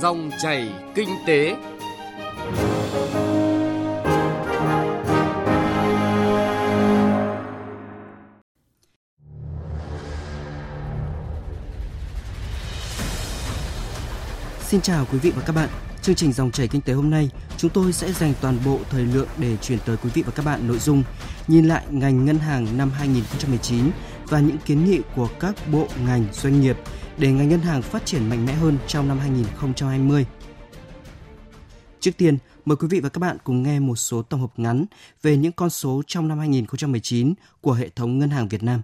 Dòng chảy kinh tế. Xin chào quý vị và các bạn. Chương trình dòng chảy kinh tế hôm nay, chúng tôi sẽ dành toàn bộ thời lượng để chuyển tới quý vị và các bạn nội dung nhìn lại ngành ngân hàng năm 2019 và những kiến nghị của các bộ ngành doanh nghiệp để ngành ngân hàng phát triển mạnh mẽ hơn trong năm 2020. Trước tiên, mời quý vị và các bạn cùng nghe một số tổng hợp ngắn về những con số trong năm 2019 của hệ thống ngân hàng Việt Nam.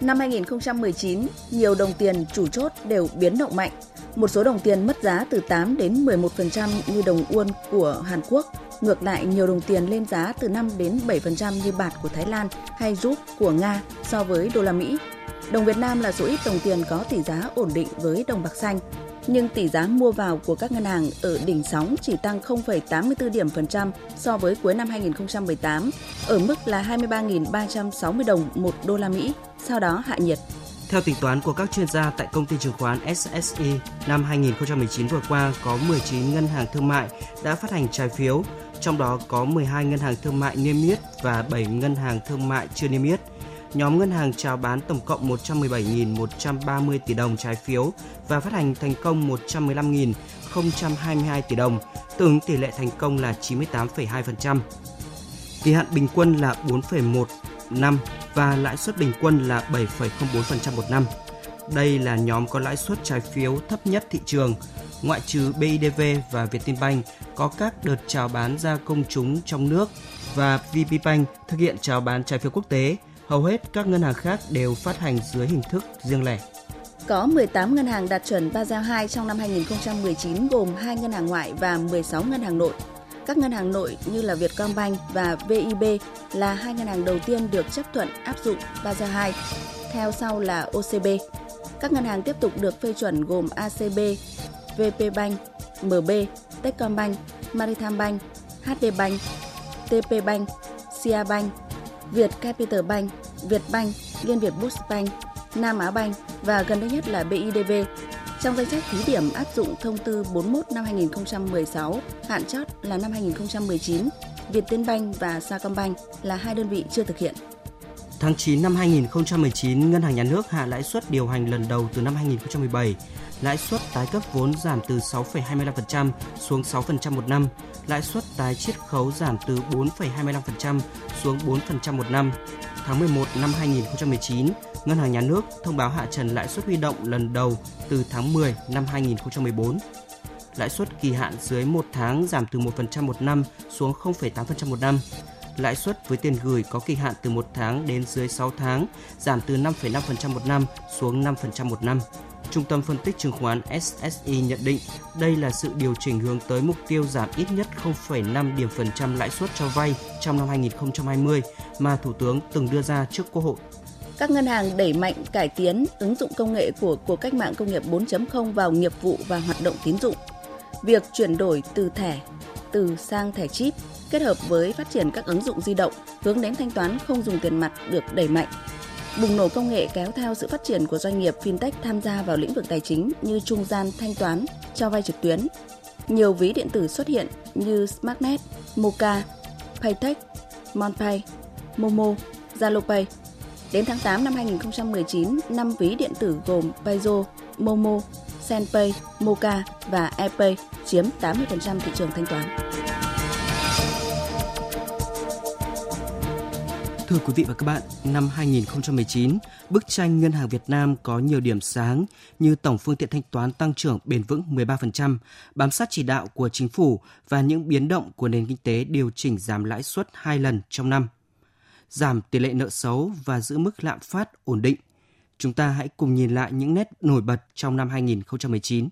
Năm 2019, nhiều đồng tiền chủ chốt đều biến động mạnh. Một số đồng tiền mất giá từ 8 đến 11% như đồng won của Hàn Quốc. Ngược lại, nhiều đồng tiền lên giá từ 5 đến 7% như bạt của Thái Lan hay rúp của Nga so với đô la Mỹ. Đồng Việt Nam là số ít đồng tiền có tỷ giá ổn định với đồng bạc xanh, nhưng tỷ giá mua vào của các ngân hàng ở đỉnh sóng chỉ tăng 0,84 điểm phần trăm so với cuối năm 2018, ở mức là 23.360 đồng một đô la Mỹ, sau đó hạ nhiệt. Theo tính toán của các chuyên gia tại công ty chứng khoán SSE, năm 2019 vừa qua có 19 ngân hàng thương mại đã phát hành trái phiếu, trong đó có 12 ngân hàng thương mại niêm yết và 7 ngân hàng thương mại chưa niêm yết nhóm ngân hàng chào bán tổng cộng 117.130 tỷ đồng trái phiếu và phát hành thành công 115.022 tỷ đồng, tương tỷ lệ thành công là 98,2%. Kỳ hạn bình quân là 4,1 năm và lãi suất bình quân là 7,04% một năm. Đây là nhóm có lãi suất trái phiếu thấp nhất thị trường, ngoại trừ BIDV và Vietinbank có các đợt chào bán ra công chúng trong nước và VPBank thực hiện chào bán trái phiếu quốc tế hầu hết các ngân hàng khác đều phát hành dưới hình thức riêng lẻ. Có 18 ngân hàng đạt chuẩn Basel II trong năm 2019 gồm 2 ngân hàng ngoại và 16 ngân hàng nội. Các ngân hàng nội như là Vietcombank và VIB là hai ngân hàng đầu tiên được chấp thuận áp dụng Basel II. Theo sau là OCB. Các ngân hàng tiếp tục được phê chuẩn gồm ACB, VP Bank, MB, Techcombank, Maritime Bank, HD Bank, TP Bank, Sia Bank, Việt Capital Bank, Việt Bank, Liên Việt Bus Bank, Nam Á Bank và gần đây nhất là BIDV. Trong danh sách thí điểm áp dụng thông tư 41 năm 2016, hạn chót là năm 2019, Việt Tiến Bank và Sacombank là hai đơn vị chưa thực hiện. Tháng 9 năm 2019, Ngân hàng Nhà nước hạ lãi suất điều hành lần đầu từ năm 2017. Lãi suất tái cấp vốn giảm từ 6,25% xuống 6% một năm. Lãi suất tái chiết khấu giảm từ 4,25% xuống 4% một năm. Tháng 11 năm 2019, Ngân hàng Nhà nước thông báo hạ trần lãi suất huy động lần đầu từ tháng 10 năm 2014 lãi suất kỳ hạn dưới 1 tháng giảm từ 1% một năm xuống 0,8% một năm lãi suất với tiền gửi có kỳ hạn từ 1 tháng đến dưới 6 tháng giảm từ 5,5% một năm xuống 5% một năm. Trung tâm phân tích chứng khoán SSI nhận định đây là sự điều chỉnh hướng tới mục tiêu giảm ít nhất 0,5 điểm phần trăm lãi suất cho vay trong năm 2020 mà Thủ tướng từng đưa ra trước Quốc hội. Các ngân hàng đẩy mạnh cải tiến, ứng dụng công nghệ của cuộc cách mạng công nghiệp 4.0 vào nghiệp vụ và hoạt động tín dụng. Việc chuyển đổi từ thẻ từ sang thẻ chip kết hợp với phát triển các ứng dụng di động hướng đến thanh toán không dùng tiền mặt được đẩy mạnh. Bùng nổ công nghệ kéo theo sự phát triển của doanh nghiệp fintech tham gia vào lĩnh vực tài chính như trung gian thanh toán, cho vay trực tuyến. Nhiều ví điện tử xuất hiện như Smartnet, Moca, Paytech, Monpay, Momo, ZaloPay. Đến tháng 8 năm 2019, năm ví điện tử gồm Payzo, Momo, Senpay, Moca và ePay chiếm 80% thị trường thanh toán. Thưa quý vị và các bạn, năm 2019, bức tranh ngân hàng Việt Nam có nhiều điểm sáng như tổng phương tiện thanh toán tăng trưởng bền vững 13%, bám sát chỉ đạo của chính phủ và những biến động của nền kinh tế điều chỉnh giảm lãi suất hai lần trong năm, giảm tỷ lệ nợ xấu và giữ mức lạm phát ổn định. Chúng ta hãy cùng nhìn lại những nét nổi bật trong năm 2019.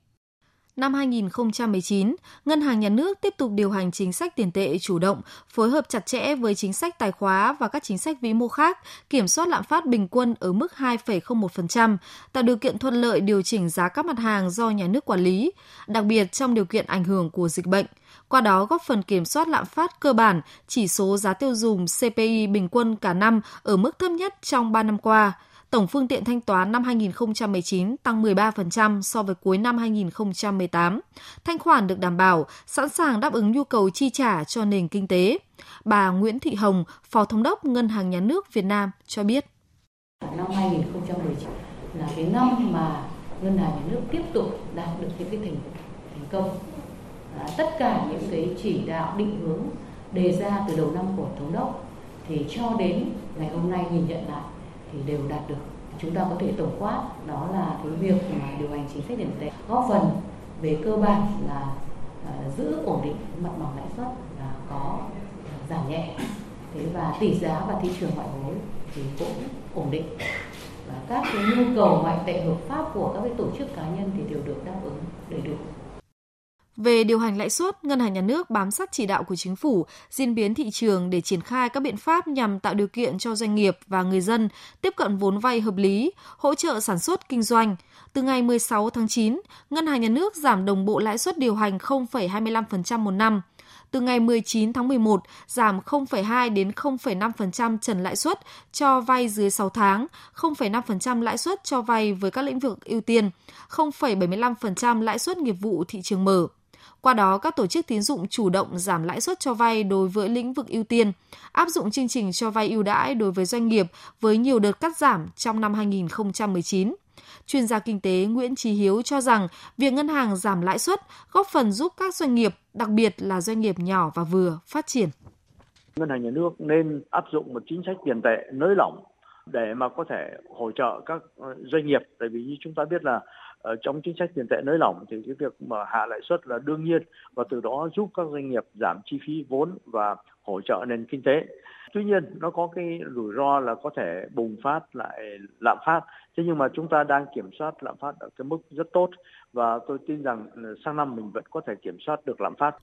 Năm 2019, Ngân hàng Nhà nước tiếp tục điều hành chính sách tiền tệ chủ động, phối hợp chặt chẽ với chính sách tài khóa và các chính sách vĩ mô khác, kiểm soát lạm phát bình quân ở mức 2,01%, tạo điều kiện thuận lợi điều chỉnh giá các mặt hàng do nhà nước quản lý, đặc biệt trong điều kiện ảnh hưởng của dịch bệnh. Qua đó góp phần kiểm soát lạm phát cơ bản, chỉ số giá tiêu dùng CPI bình quân cả năm ở mức thấp nhất trong 3 năm qua – Tổng phương tiện thanh toán năm 2019 tăng 13% so với cuối năm 2018. Thanh khoản được đảm bảo, sẵn sàng đáp ứng nhu cầu chi trả cho nền kinh tế. Bà Nguyễn Thị Hồng, Phó Thống đốc Ngân hàng Nhà nước Việt Nam cho biết. Năm 2019 là cái năm mà Ngân hàng Nhà nước tiếp tục đạt được những cái thành thành công. À, tất cả những cái chỉ đạo định hướng đề ra từ đầu năm của thống đốc thì cho đến ngày hôm nay nhìn nhận lại thì đều đạt được. Chúng ta có thể tổng quát đó là cái việc mà điều hành chính sách tiền tệ góp phần về cơ bản là uh, giữ ổn định mặt bằng lãi suất là có ờ, giảm nhẹ. Thế và tỷ giá và thị trường ngoại hối thì cũng ổn định. Và các cái nhu cầu ngoại tệ hợp pháp của các cái tổ chức cá nhân thì đều được đáp ứng đầy đủ về điều hành lãi suất, Ngân hàng Nhà nước bám sát chỉ đạo của chính phủ, diễn biến thị trường để triển khai các biện pháp nhằm tạo điều kiện cho doanh nghiệp và người dân tiếp cận vốn vay hợp lý, hỗ trợ sản xuất kinh doanh. Từ ngày 16 tháng 9, Ngân hàng Nhà nước giảm đồng bộ lãi suất điều hành 0,25% một năm. Từ ngày 19 tháng 11, giảm 0,2 đến 0,5% trần lãi suất cho vay dưới 6 tháng, 0,5% lãi suất cho vay với các lĩnh vực ưu tiên, 0,75% lãi suất nghiệp vụ thị trường mở. Qua đó, các tổ chức tín dụng chủ động giảm lãi suất cho vay đối với lĩnh vực ưu tiên, áp dụng chương trình cho vay ưu đãi đối với doanh nghiệp với nhiều đợt cắt giảm trong năm 2019. Chuyên gia kinh tế Nguyễn Trí Hiếu cho rằng việc ngân hàng giảm lãi suất góp phần giúp các doanh nghiệp, đặc biệt là doanh nghiệp nhỏ và vừa, phát triển. Ngân hàng nhà nước nên áp dụng một chính sách tiền tệ nới lỏng để mà có thể hỗ trợ các doanh nghiệp tại vì như chúng ta biết là Ờ, trong chính sách tiền tệ nới lỏng thì cái việc mà hạ lãi suất là đương nhiên và từ đó giúp các doanh nghiệp giảm chi phí vốn và hỗ trợ nền kinh tế. Tuy nhiên, nó có cái rủi ro là có thể bùng phát lại lạm phát. Thế nhưng mà chúng ta đang kiểm soát lạm phát ở cái mức rất tốt và tôi tin rằng ờ, sang năm mình vẫn có thể kiểm soát được lạm phát.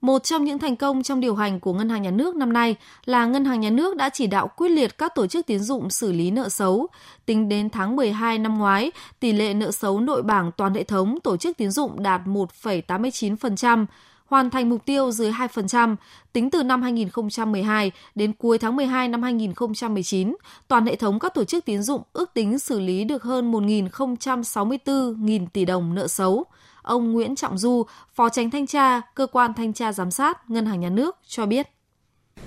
Một trong những thành công trong điều hành của Ngân hàng Nhà nước năm nay là Ngân hàng Nhà nước đã chỉ đạo quyết liệt các tổ chức tiến dụng xử lý nợ xấu. Tính đến tháng 12 năm ngoái, tỷ lệ nợ xấu nội bảng toàn hệ thống tổ chức tiến dụng đạt 1,89%, hoàn thành mục tiêu dưới 2%. Tính từ năm 2012 đến cuối tháng 12 năm 2019, toàn hệ thống các tổ chức tiến dụng ước tính xử lý được hơn 1.064.000 tỷ đồng nợ xấu Ông Nguyễn Trọng Du, Phó Tránh Thanh tra, Cơ quan Thanh tra Giám sát Ngân hàng Nhà nước cho biết.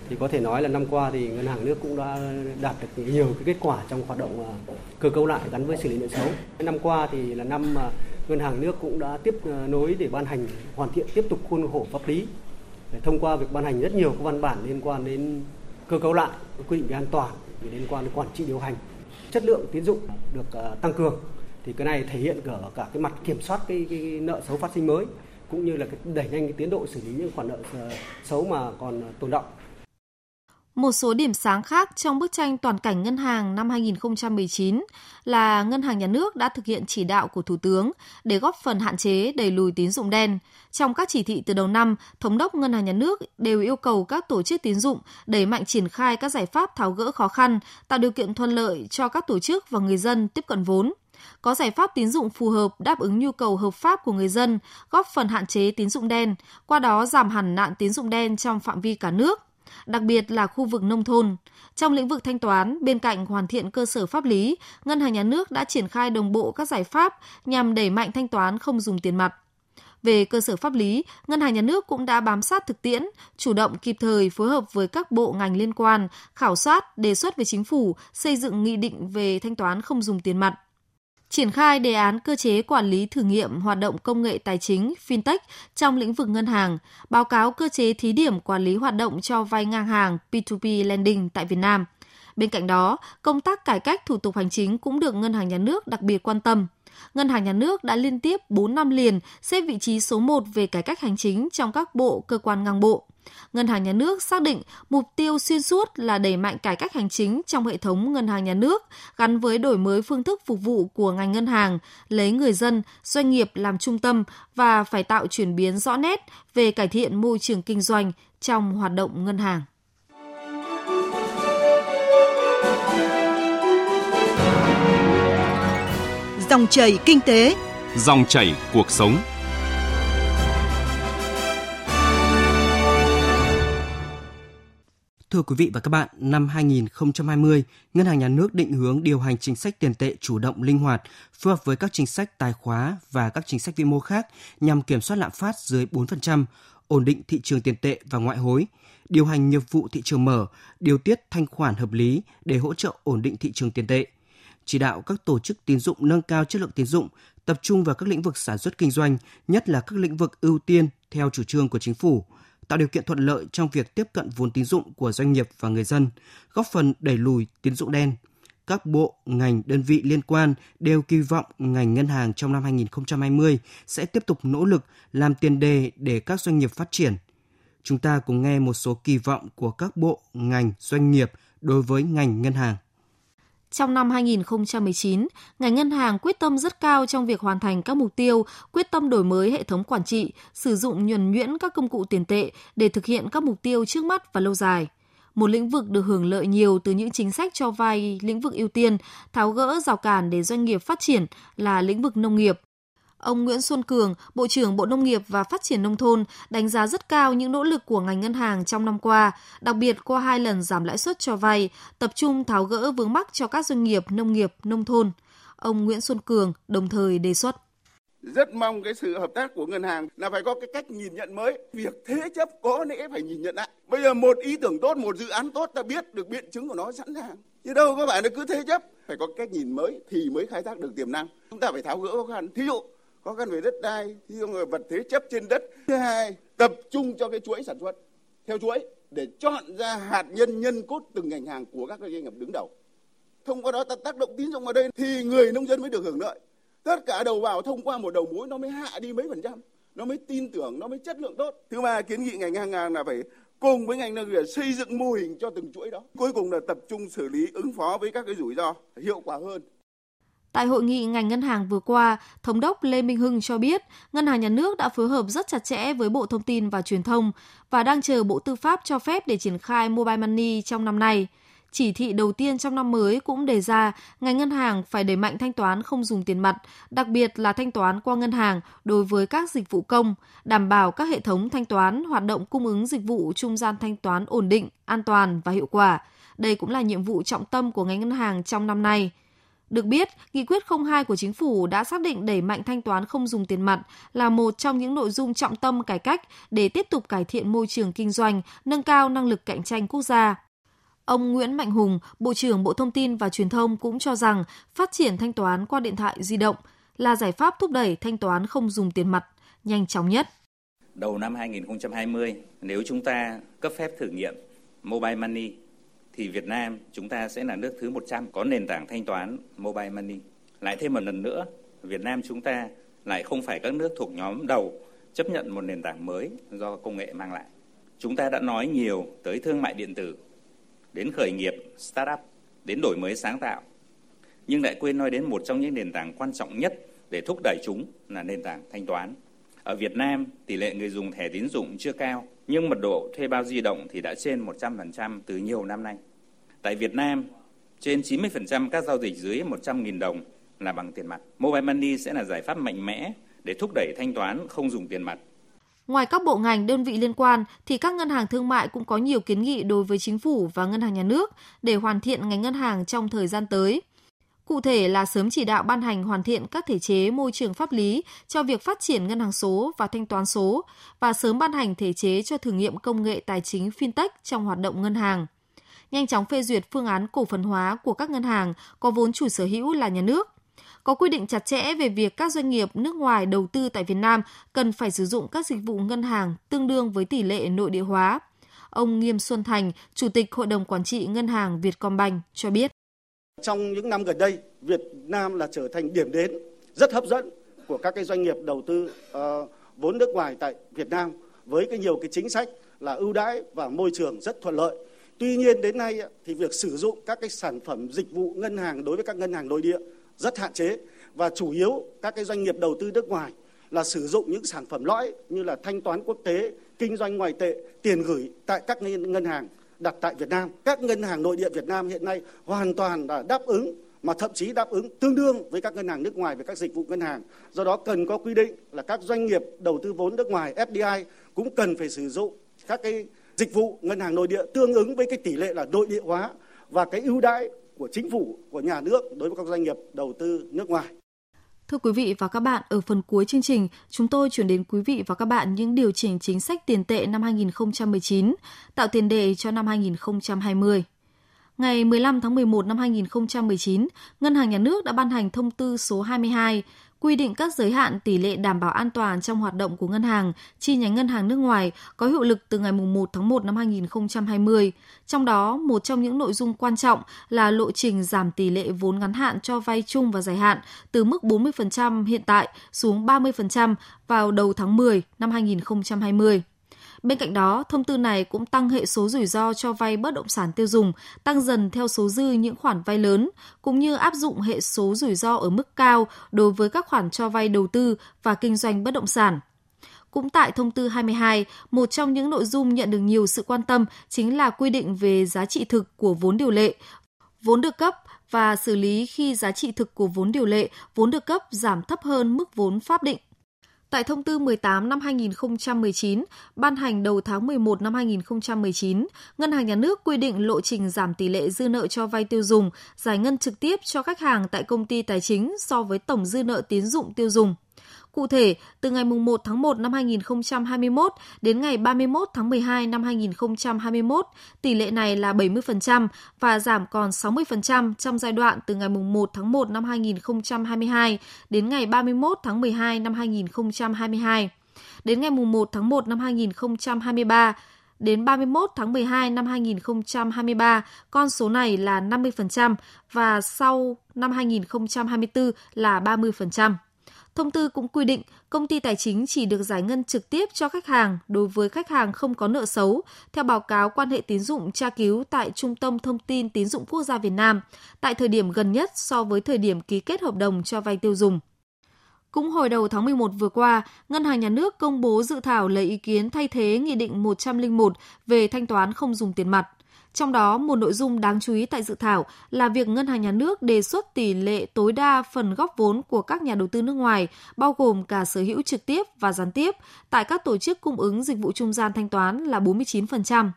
Thì có thể nói là năm qua thì Ngân hàng nước cũng đã đạt được nhiều cái kết quả trong hoạt động à, cơ cấu lại gắn với xử lý nợ xấu. Năm qua thì là năm mà Ngân hàng nước cũng đã tiếp à, nối để ban hành hoàn thiện tiếp tục khuôn khổ pháp lý để thông qua việc ban hành rất nhiều các văn bản liên quan đến cơ cấu lại quy định về an toàn liên quan đến quản trị điều hành chất lượng tín dụng được à, tăng cường thì cái này thể hiện ở cả cái mặt kiểm soát cái, cái nợ xấu phát sinh mới cũng như là cái đẩy nhanh cái tiến độ xử lý những khoản nợ ờ, xấu mà còn tồn động. Một số điểm sáng khác trong bức tranh toàn cảnh ngân hàng năm 2019 là Ngân hàng Nhà nước đã thực hiện chỉ đạo của Thủ tướng để góp phần hạn chế đẩy lùi tín dụng đen. Trong các chỉ thị từ đầu năm, Thống đốc Ngân hàng Nhà nước đều yêu cầu các tổ chức tín dụng đẩy mạnh triển khai các giải pháp tháo gỡ khó khăn, tạo điều kiện thuận lợi cho các tổ chức và người dân tiếp cận vốn có giải pháp tín dụng phù hợp đáp ứng nhu cầu hợp pháp của người dân, góp phần hạn chế tín dụng đen, qua đó giảm hẳn nạn tín dụng đen trong phạm vi cả nước đặc biệt là khu vực nông thôn. Trong lĩnh vực thanh toán, bên cạnh hoàn thiện cơ sở pháp lý, Ngân hàng Nhà nước đã triển khai đồng bộ các giải pháp nhằm đẩy mạnh thanh toán không dùng tiền mặt. Về cơ sở pháp lý, Ngân hàng Nhà nước cũng đã bám sát thực tiễn, chủ động kịp thời phối hợp với các bộ ngành liên quan, khảo sát, đề xuất với chính phủ, xây dựng nghị định về thanh toán không dùng tiền mặt, triển khai đề án cơ chế quản lý thử nghiệm hoạt động công nghệ tài chính fintech trong lĩnh vực ngân hàng, báo cáo cơ chế thí điểm quản lý hoạt động cho vay ngang hàng P2P lending tại Việt Nam. Bên cạnh đó, công tác cải cách thủ tục hành chính cũng được Ngân hàng Nhà nước đặc biệt quan tâm. Ngân hàng Nhà nước đã liên tiếp 4 năm liền xếp vị trí số 1 về cải cách hành chính trong các bộ, cơ quan ngang bộ. Ngân hàng Nhà nước xác định mục tiêu xuyên suốt là đẩy mạnh cải cách hành chính trong hệ thống ngân hàng nhà nước gắn với đổi mới phương thức phục vụ của ngành ngân hàng, lấy người dân, doanh nghiệp làm trung tâm và phải tạo chuyển biến rõ nét về cải thiện môi trường kinh doanh trong hoạt động ngân hàng. Dòng chảy kinh tế, dòng chảy cuộc sống. Thưa quý vị và các bạn, năm 2020, Ngân hàng Nhà nước định hướng điều hành chính sách tiền tệ chủ động linh hoạt, phù hợp với các chính sách tài khóa và các chính sách vĩ mô khác nhằm kiểm soát lạm phát dưới 4%, ổn định thị trường tiền tệ và ngoại hối, điều hành nghiệp vụ thị trường mở, điều tiết thanh khoản hợp lý để hỗ trợ ổn định thị trường tiền tệ. Chỉ đạo các tổ chức tín dụng nâng cao chất lượng tín dụng, tập trung vào các lĩnh vực sản xuất kinh doanh, nhất là các lĩnh vực ưu tiên theo chủ trương của chính phủ – tạo điều kiện thuận lợi trong việc tiếp cận vốn tín dụng của doanh nghiệp và người dân, góp phần đẩy lùi tín dụng đen. Các bộ, ngành, đơn vị liên quan đều kỳ vọng ngành ngân hàng trong năm 2020 sẽ tiếp tục nỗ lực làm tiền đề để các doanh nghiệp phát triển. Chúng ta cùng nghe một số kỳ vọng của các bộ, ngành, doanh nghiệp đối với ngành ngân hàng. Trong năm 2019, ngành ngân hàng quyết tâm rất cao trong việc hoàn thành các mục tiêu, quyết tâm đổi mới hệ thống quản trị, sử dụng nhuần nhuyễn các công cụ tiền tệ để thực hiện các mục tiêu trước mắt và lâu dài. Một lĩnh vực được hưởng lợi nhiều từ những chính sách cho vay lĩnh vực ưu tiên, tháo gỡ rào cản để doanh nghiệp phát triển là lĩnh vực nông nghiệp. Ông Nguyễn Xuân Cường, Bộ trưởng Bộ Nông nghiệp và Phát triển Nông thôn, đánh giá rất cao những nỗ lực của ngành ngân hàng trong năm qua, đặc biệt qua hai lần giảm lãi suất cho vay, tập trung tháo gỡ vướng mắc cho các doanh nghiệp nông nghiệp, nông thôn. Ông Nguyễn Xuân Cường đồng thời đề xuất. Rất mong cái sự hợp tác của ngân hàng là phải có cái cách nhìn nhận mới. Việc thế chấp có lẽ phải nhìn nhận lại bây giờ một ý tưởng tốt một dự án tốt ta biết được biện chứng của nó sẵn sàng. Chứ đâu có phải là cứ thế chấp. Phải có cách nhìn mới thì mới khai thác được tiềm năng. Chúng ta phải tháo gỡ khó khăn. Thí dụ khó khăn về đất đai thí người vật thế chấp trên đất. Thứ hai, tập trung cho cái chuỗi sản xuất. Theo chuỗi, để chọn ra hạt nhân nhân cốt từng ngành hàng của các doanh nghiệp đứng đầu. Thông qua đó ta tác động tín dụng vào đây thì người nông dân mới được hưởng lợi. Tất cả đầu vào thông qua một đầu mối nó mới hạ đi mấy phần trăm, nó mới tin tưởng, nó mới chất lượng tốt. Thứ ba, kiến nghị ngành hàng hàng là phải cùng với ngành nông nghiệp xây dựng mô hình cho từng chuỗi đó. Cuối cùng là tập trung xử lý, ứng phó với các cái rủi ro hiệu quả hơn. Tại hội nghị ngành ngân hàng vừa qua, Thống đốc Lê Minh Hưng cho biết, Ngân hàng Nhà nước đã phối hợp rất chặt chẽ với Bộ Thông tin và Truyền thông và đang chờ Bộ Tư pháp cho phép để triển khai Mobile Money trong năm nay. Chỉ thị đầu tiên trong năm mới cũng đề ra ngành ngân hàng phải đẩy mạnh thanh toán không dùng tiền mặt, đặc biệt là thanh toán qua ngân hàng đối với các dịch vụ công, đảm bảo các hệ thống thanh toán hoạt động cung ứng dịch vụ trung gian thanh toán ổn định, an toàn và hiệu quả. Đây cũng là nhiệm vụ trọng tâm của ngành ngân hàng trong năm nay. Được biết, Nghị quyết 02 của Chính phủ đã xác định đẩy mạnh thanh toán không dùng tiền mặt là một trong những nội dung trọng tâm cải cách để tiếp tục cải thiện môi trường kinh doanh, nâng cao năng lực cạnh tranh quốc gia. Ông Nguyễn Mạnh Hùng, Bộ trưởng Bộ Thông tin và Truyền thông cũng cho rằng phát triển thanh toán qua điện thoại di động là giải pháp thúc đẩy thanh toán không dùng tiền mặt nhanh chóng nhất. Đầu năm 2020, nếu chúng ta cấp phép thử nghiệm Mobile Money thì Việt Nam chúng ta sẽ là nước thứ 100 có nền tảng thanh toán Mobile Money. Lại thêm một lần nữa, Việt Nam chúng ta lại không phải các nước thuộc nhóm đầu chấp nhận một nền tảng mới do công nghệ mang lại. Chúng ta đã nói nhiều tới thương mại điện tử, đến khởi nghiệp, startup, đến đổi mới sáng tạo. Nhưng lại quên nói đến một trong những nền tảng quan trọng nhất để thúc đẩy chúng là nền tảng thanh toán. Ở Việt Nam, tỷ lệ người dùng thẻ tín dụng chưa cao, nhưng mật độ thuê bao di động thì đã trên 100% từ nhiều năm nay. Tại Việt Nam, trên 90% các giao dịch dưới 100.000 đồng là bằng tiền mặt. Mobile Money sẽ là giải pháp mạnh mẽ để thúc đẩy thanh toán không dùng tiền mặt. Ngoài các bộ ngành đơn vị liên quan thì các ngân hàng thương mại cũng có nhiều kiến nghị đối với chính phủ và ngân hàng nhà nước để hoàn thiện ngành ngân hàng trong thời gian tới. Cụ thể là sớm chỉ đạo ban hành hoàn thiện các thể chế môi trường pháp lý cho việc phát triển ngân hàng số và thanh toán số và sớm ban hành thể chế cho thử nghiệm công nghệ tài chính fintech trong hoạt động ngân hàng. Nhanh chóng phê duyệt phương án cổ phần hóa của các ngân hàng có vốn chủ sở hữu là nhà nước. Có quy định chặt chẽ về việc các doanh nghiệp nước ngoài đầu tư tại Việt Nam cần phải sử dụng các dịch vụ ngân hàng tương đương với tỷ lệ nội địa hóa. Ông Nghiêm Xuân Thành, Chủ tịch Hội đồng Quản trị Ngân hàng Vietcombank cho biết. Trong những năm gần đây, Việt Nam là trở thành điểm đến rất hấp dẫn của các cái doanh nghiệp đầu tư uh, vốn nước ngoài tại Việt Nam với cái nhiều cái chính sách là ưu đãi và môi trường rất thuận lợi. Tuy nhiên đến nay thì việc sử dụng các cái sản phẩm dịch vụ ngân hàng đối với các ngân hàng nội địa rất hạn chế và chủ yếu các cái doanh nghiệp đầu tư nước ngoài là sử dụng những sản phẩm lõi như là thanh toán quốc tế, kinh doanh ngoại tệ, tiền gửi tại các ngân hàng đặt tại Việt Nam. Các ngân hàng nội địa Việt Nam hiện nay hoàn toàn là đáp ứng mà thậm chí đáp ứng tương đương với các ngân hàng nước ngoài về các dịch vụ ngân hàng. Do đó cần có quy định là các doanh nghiệp đầu tư vốn nước ngoài FDI cũng cần phải sử dụng các cái dịch vụ ngân hàng nội địa tương ứng với cái tỷ lệ là nội địa hóa và cái ưu đãi của chính phủ, của nhà nước đối với các doanh nghiệp đầu tư nước ngoài. Thưa quý vị và các bạn, ở phần cuối chương trình, chúng tôi chuyển đến quý vị và các bạn những điều chỉnh chính sách tiền tệ năm 2019, tạo tiền đề cho năm 2020. Ngày 15 tháng 11 năm 2019, Ngân hàng Nhà nước đã ban hành thông tư số 22 quy định các giới hạn tỷ lệ đảm bảo an toàn trong hoạt động của ngân hàng, chi nhánh ngân hàng nước ngoài có hiệu lực từ ngày 1 tháng 1 năm 2020. Trong đó, một trong những nội dung quan trọng là lộ trình giảm tỷ lệ vốn ngắn hạn cho vay chung và dài hạn từ mức 40% hiện tại xuống 30% vào đầu tháng 10 năm 2020. Bên cạnh đó, thông tư này cũng tăng hệ số rủi ro cho vay bất động sản tiêu dùng, tăng dần theo số dư những khoản vay lớn, cũng như áp dụng hệ số rủi ro ở mức cao đối với các khoản cho vay đầu tư và kinh doanh bất động sản. Cũng tại thông tư 22, một trong những nội dung nhận được nhiều sự quan tâm chính là quy định về giá trị thực của vốn điều lệ, vốn được cấp và xử lý khi giá trị thực của vốn điều lệ, vốn được cấp giảm thấp hơn mức vốn pháp định Tại thông tư 18 năm 2019, ban hành đầu tháng 11 năm 2019, Ngân hàng Nhà nước quy định lộ trình giảm tỷ lệ dư nợ cho vay tiêu dùng, giải ngân trực tiếp cho khách hàng tại công ty tài chính so với tổng dư nợ tín dụng tiêu dùng. Cụ thể, từ ngày 1 tháng 1 năm 2021 đến ngày 31 tháng 12 năm 2021, tỷ lệ này là 70% và giảm còn 60% trong giai đoạn từ ngày 1 tháng 1 năm 2022 đến ngày 31 tháng 12 năm 2022. Đến ngày 1 tháng 1 năm 2023, đến 31 tháng 12 năm 2023, con số này là 50% và sau năm 2024 là 30%. Thông tư cũng quy định công ty tài chính chỉ được giải ngân trực tiếp cho khách hàng đối với khách hàng không có nợ xấu, theo báo cáo quan hệ tín dụng tra cứu tại Trung tâm Thông tin Tín dụng Quốc gia Việt Nam, tại thời điểm gần nhất so với thời điểm ký kết hợp đồng cho vay tiêu dùng. Cũng hồi đầu tháng 11 vừa qua, Ngân hàng Nhà nước công bố dự thảo lấy ý kiến thay thế Nghị định 101 về thanh toán không dùng tiền mặt. Trong đó, một nội dung đáng chú ý tại dự thảo là việc Ngân hàng Nhà nước đề xuất tỷ lệ tối đa phần góp vốn của các nhà đầu tư nước ngoài, bao gồm cả sở hữu trực tiếp và gián tiếp, tại các tổ chức cung ứng dịch vụ trung gian thanh toán là 49%.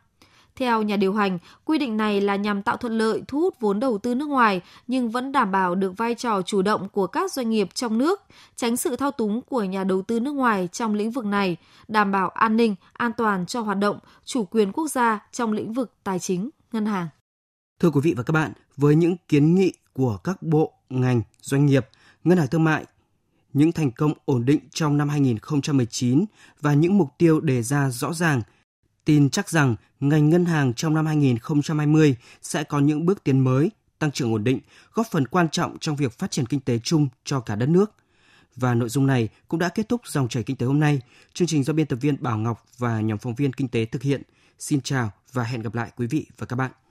Theo nhà điều hành, quy định này là nhằm tạo thuận lợi thu hút vốn đầu tư nước ngoài nhưng vẫn đảm bảo được vai trò chủ động của các doanh nghiệp trong nước, tránh sự thao túng của nhà đầu tư nước ngoài trong lĩnh vực này, đảm bảo an ninh, an toàn cho hoạt động, chủ quyền quốc gia trong lĩnh vực tài chính, ngân hàng. Thưa quý vị và các bạn, với những kiến nghị của các bộ, ngành, doanh nghiệp, ngân hàng thương mại, những thành công ổn định trong năm 2019 và những mục tiêu đề ra rõ ràng – tin chắc rằng ngành ngân hàng trong năm 2020 sẽ có những bước tiến mới, tăng trưởng ổn định, góp phần quan trọng trong việc phát triển kinh tế chung cho cả đất nước. Và nội dung này cũng đã kết thúc dòng chảy kinh tế hôm nay. Chương trình do biên tập viên Bảo Ngọc và nhóm phóng viên kinh tế thực hiện. Xin chào và hẹn gặp lại quý vị và các bạn.